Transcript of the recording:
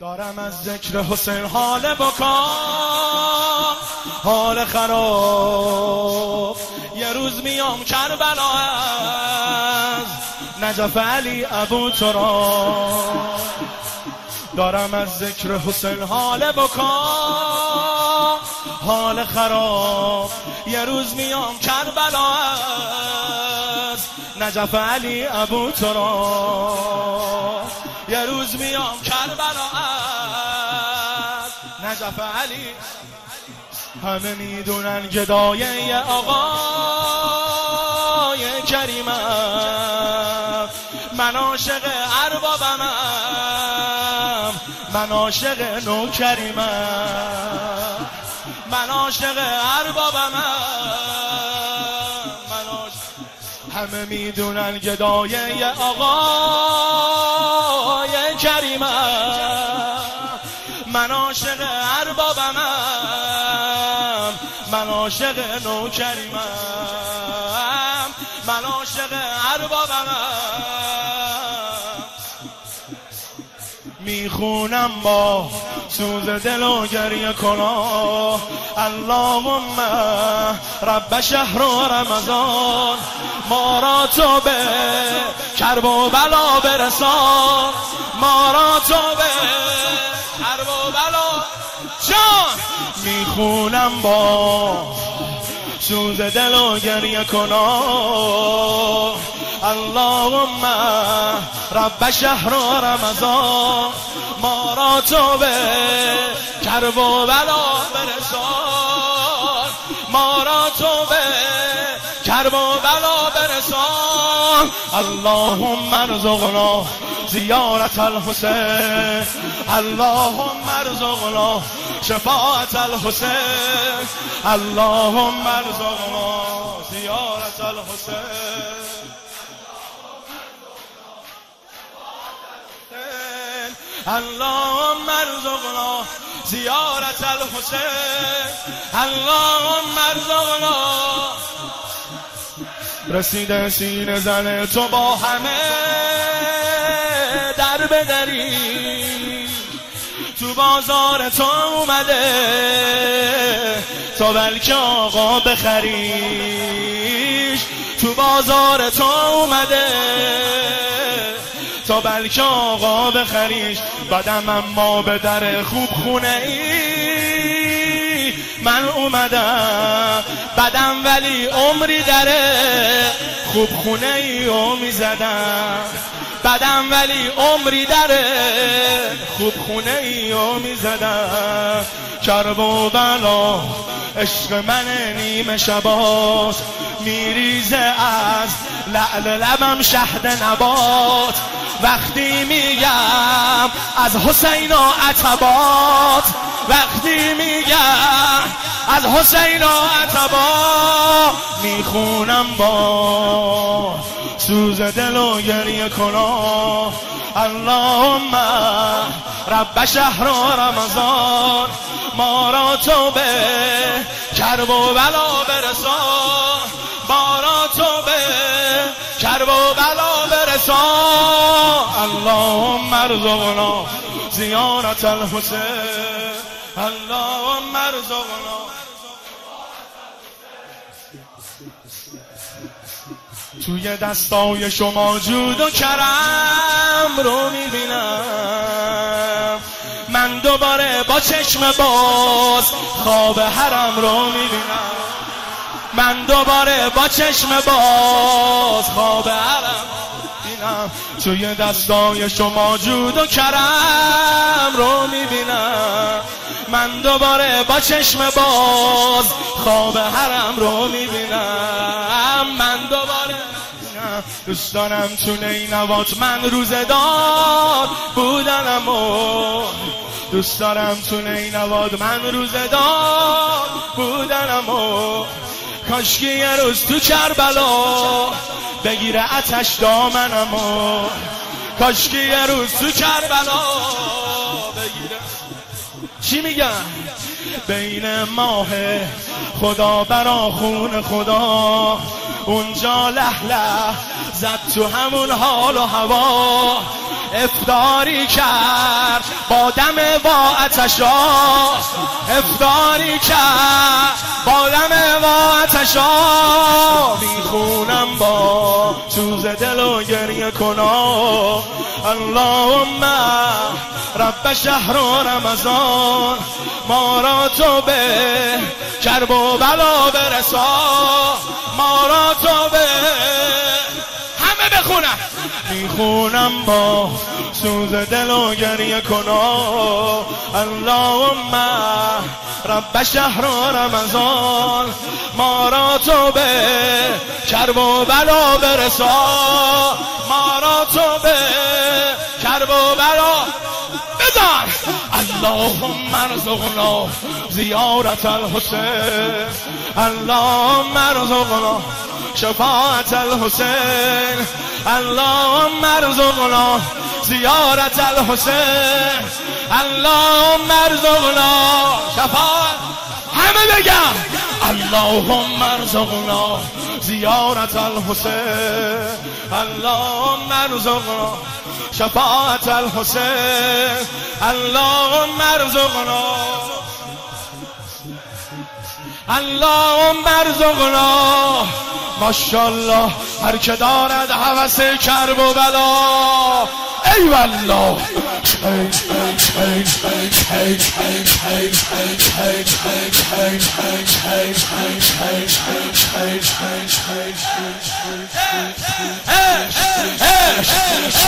دارم از ذکر حسین حال بکام حال خراب. یه روز میام کربلا از نجف علی ابو دارم از ذکر حسین حال بکام حال خراب. یه روز میام کربلا از نجف علی ابو یه روز میام کربلا نجف علی. همه می‌دونن گدای آقای کریمم من عاشق اربابمم من عاشق نوکریمم من عاشق اربابمم همه می‌دونن گدای آقای کریمم من عاشق اربابمم. من عاشق نوکریمم. من عاشق اربابمم. می‌خونم با سوز دل و گریه کنا. اللهم رب شهر و رمضان. ما را تو به کرب و بلا برسان. ما را تو به کرب و بلا. جان. می‌خونم با سوز دل و گریه کنا. اللهم رب شهر و رمضان. ما را تو به کرب و بلا برسان. ما را تو به کرب و بلا برسان. اللهم ارزقنا زیارت الحسین. اللهم ارزقنا شفاعت الحسین. اللهم ارزقنا زیارت الحسین. اللهم ارزقنا زیارت الحسین. اللهم ارزقنا رسیده سین زن تو با همه در بدری. تو بازار تو اومده تا بلکه آقا بخریش. تو بازار تو اومده تا بلکه آقا بخریش. بدم اما به در خوب خونه ای. من اومدم بدم ولی عمری دره خوب خونه ای او می‌زدم. بدم ولی عمری دره خوب خونه ای او می‌زدم. کرب و بلا عشق من نیمه شباست میریزه از لعل لبم شهد نبات. وقتی میگم از حسین و عطبات وقتی میگم از حسین و عطبات می‌خونم با سوز دل و گریه کنا. اللهم رب شهر و رمضان ما را تو به کرب و بلا برسان. ما را تو به کرب و بلا برسان. اللهم ارزقنا زیارت الحسین. اللهم ارزقنا توی دستای شما جود و کرم رو می‌بینم. من دوباره با چشم باز خواب حرم رو می‌بینم. من دوباره با چشم باز خواب حرم بینم توی دستای شما جود و کرم رو می‌بینم. من دوباره با چشم باز خواب حرم رو می‌بینم. من دوباره دوست دارم تو نینوات من روزدار بودنم و دوست دارم تو نینواد من روزدار بودنم و کاشکی یه روز تو کربلا بگیره اتش دامنم و کاشکی یه روز تو کربلا چی میگن؟ بین ماه خدا برا خون خدا. اونجا له له زد تو همون حال و هوا. افتاری کرد با دم با اتشا افتاری کرد با دم با اتشا می‌خونم با سوز دل و گریه کنا اللهم رب شهر و رمضان ما را تو به کرب و بلا برسا ما را تو به همه بخونم می‌خونم با سوز دل و گریه کنا. اللهم رب شهر و رمضان ما را تو به کرب و بلا برسا. ما را تو به کرب و بلا. بزن اللهم ارزقنا زیارت الحسین. اللهم ارزقنا شفاعت الحسین. اللهم ارزقنا زیارت الحسین. اللهم ارزقنا شفاعت. همه بگم. اللهم ارزقنا زیارت الحسین. اللهم ارزقنا شفاعت الحسین. اللهم ارزقنا اللهم ارزقنا ماشالله هر که دارد حوث کرب و ای والله